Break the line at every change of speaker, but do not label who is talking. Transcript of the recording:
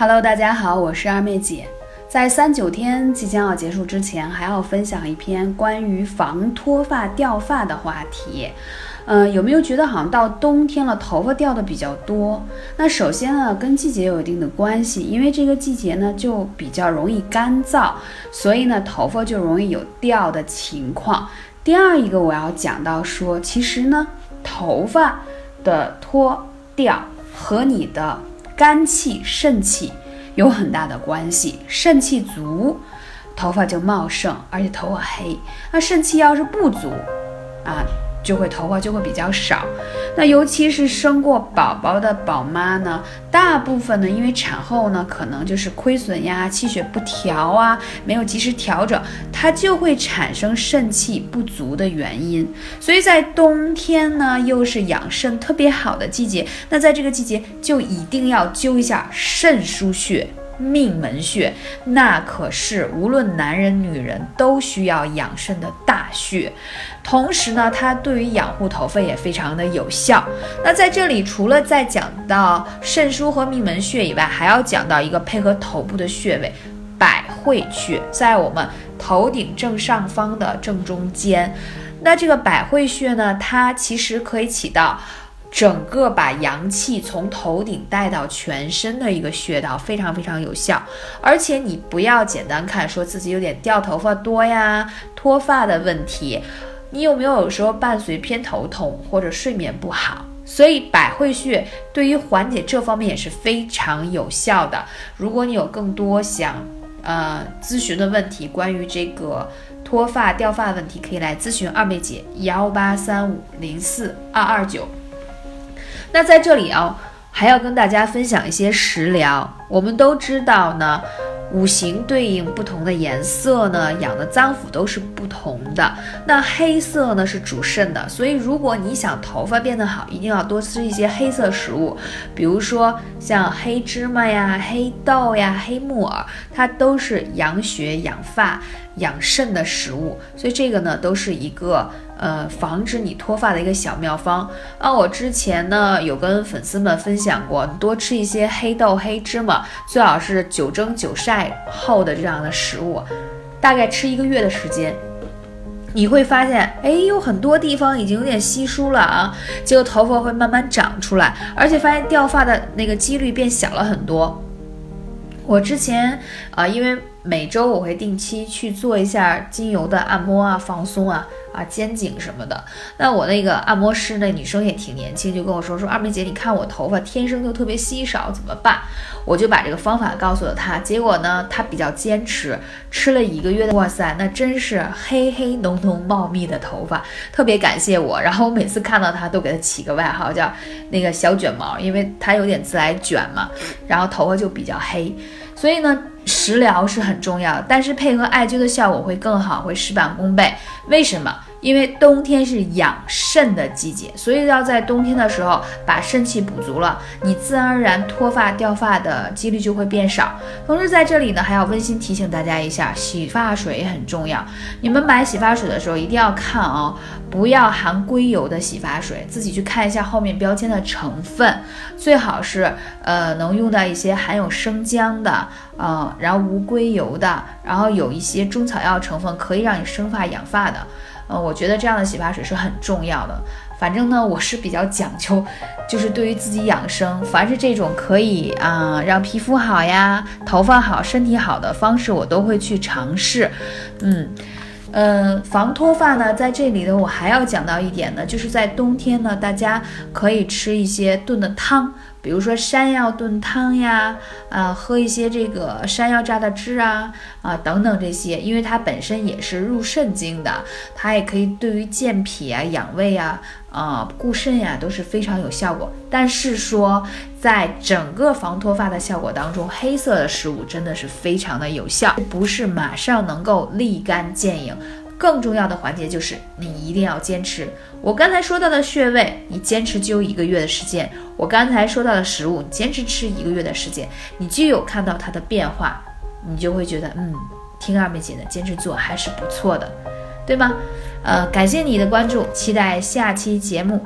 Hello，大家好，我是二妹姐。在三九天即将要结束之前，还要分享一篇关于防脱发掉发的话题。嗯，有没有觉得好像到冬天了，头发掉的比较多？那首先呢，跟季节有一定的关系，因为这个季节呢就比较容易干燥，所以呢头发就容易有掉的情况。第二一个我要讲到说，其实呢头发的脱掉和你的肝气、肾气有很大的关系。肾气足，头发就茂盛，而且头发黑；那肾气要是不足，啊。就会头发就会比较少，那尤其是生过宝宝的宝妈呢，大部分呢，因为产后呢，可能就是亏损呀，气血不调啊，没有及时调整，它就会产生肾气不足的原因。所以在冬天呢，又是养肾特别好的季节，那在这个季节就一定要灸一下肾腧穴。命门穴，那可是无论男人女人都需要养肾的大穴，同时呢，它对于养护头发也非常的有效。那在这里，除了在讲到肾腧和命门穴以外，还要讲到一个配合头部的穴位——百会穴，在我们头顶正上方的正中间。那这个百会穴呢，它其实可以起到。整个把阳气从头顶带到全身的一个穴道，非常非常有效。而且你不要简单看，说自己有点掉头发多呀、脱发的问题，你有没有有时候伴随偏头痛或者睡眠不好？所以百会穴对于缓解这方面也是非常有效的。如果你有更多想呃咨询的问题，关于这个脱发掉发问题，可以来咨询二妹姐幺八三五零四二二九。那在这里啊，还要跟大家分享一些食疗。我们都知道呢，五行对应不同的颜色呢，养的脏腑都是不同的。那黑色呢是主肾的，所以如果你想头发变得好，一定要多吃一些黑色食物，比如说像黑芝麻呀、黑豆呀、黑木耳，它都是养血、养发、养肾的食物。所以这个呢，都是一个。呃，防止你脱发的一个小妙方啊！我之前呢有跟粉丝们分享过，多吃一些黑豆、黑芝麻，最好是久蒸久晒后的这样的食物，大概吃一个月的时间，你会发现，哎，有很多地方已经有点稀疏了啊，结果头发会慢慢长出来，而且发现掉发的那个几率变小了很多。我之前啊，因为每周我会定期去做一下精油的按摩啊、放松啊。啊，肩颈什么的，那我那个按摩师那女生也挺年轻，就跟我说说二妹姐，你看我头发天生就特别稀少，怎么办？我就把这个方法告诉了她，结果呢，她比较坚持，吃了一个月的，哇塞，那真是黑黑浓浓茂密的头发，特别感谢我。然后我每次看到她都给她起个外号叫那个小卷毛，因为她有点自来卷嘛，然后头发就比较黑。所以呢，食疗是很重要，但是配合艾灸的效果会更好，会事半功倍。为什么？因为冬天是养肾的季节，所以要在冬天的时候把肾气补足了，你自然而然脱发掉发的几率就会变少。同时在这里呢，还要温馨提醒大家一下，洗发水也很重要。你们买洗发水的时候一定要看啊，不要含硅油的洗发水，自己去看一下后面标签的成分，最好是呃能用到一些含有生姜的，呃，然后无硅油的，然后有一些中草药成分可以让你生发养发的。呃，我觉得这样的洗发水是很重要的。反正呢，我是比较讲究，就是对于自己养生，凡是这种可以啊让皮肤好呀、头发好、身体好的方式，我都会去尝试。嗯，呃，防脱发呢，在这里呢，我还要讲到一点呢，就是在冬天呢，大家可以吃一些炖的汤。比如说山药炖汤呀，啊，喝一些这个山药榨的汁啊，啊等等这些，因为它本身也是入肾经的，它也可以对于健脾啊、养胃啊、啊固肾呀都是非常有效果。但是说，在整个防脱发的效果当中，黑色的食物真的是非常的有效，不是马上能够立竿见影。更重要的环节就是你一定要坚持。我刚才说到的穴位，你坚持灸一个月的时间；我刚才说到的食物，你坚持吃一个月的时间，你就有看到它的变化，你就会觉得，嗯，听二妹姐的，坚持做还是不错的，对吗？呃，感谢你的关注，期待下期节目。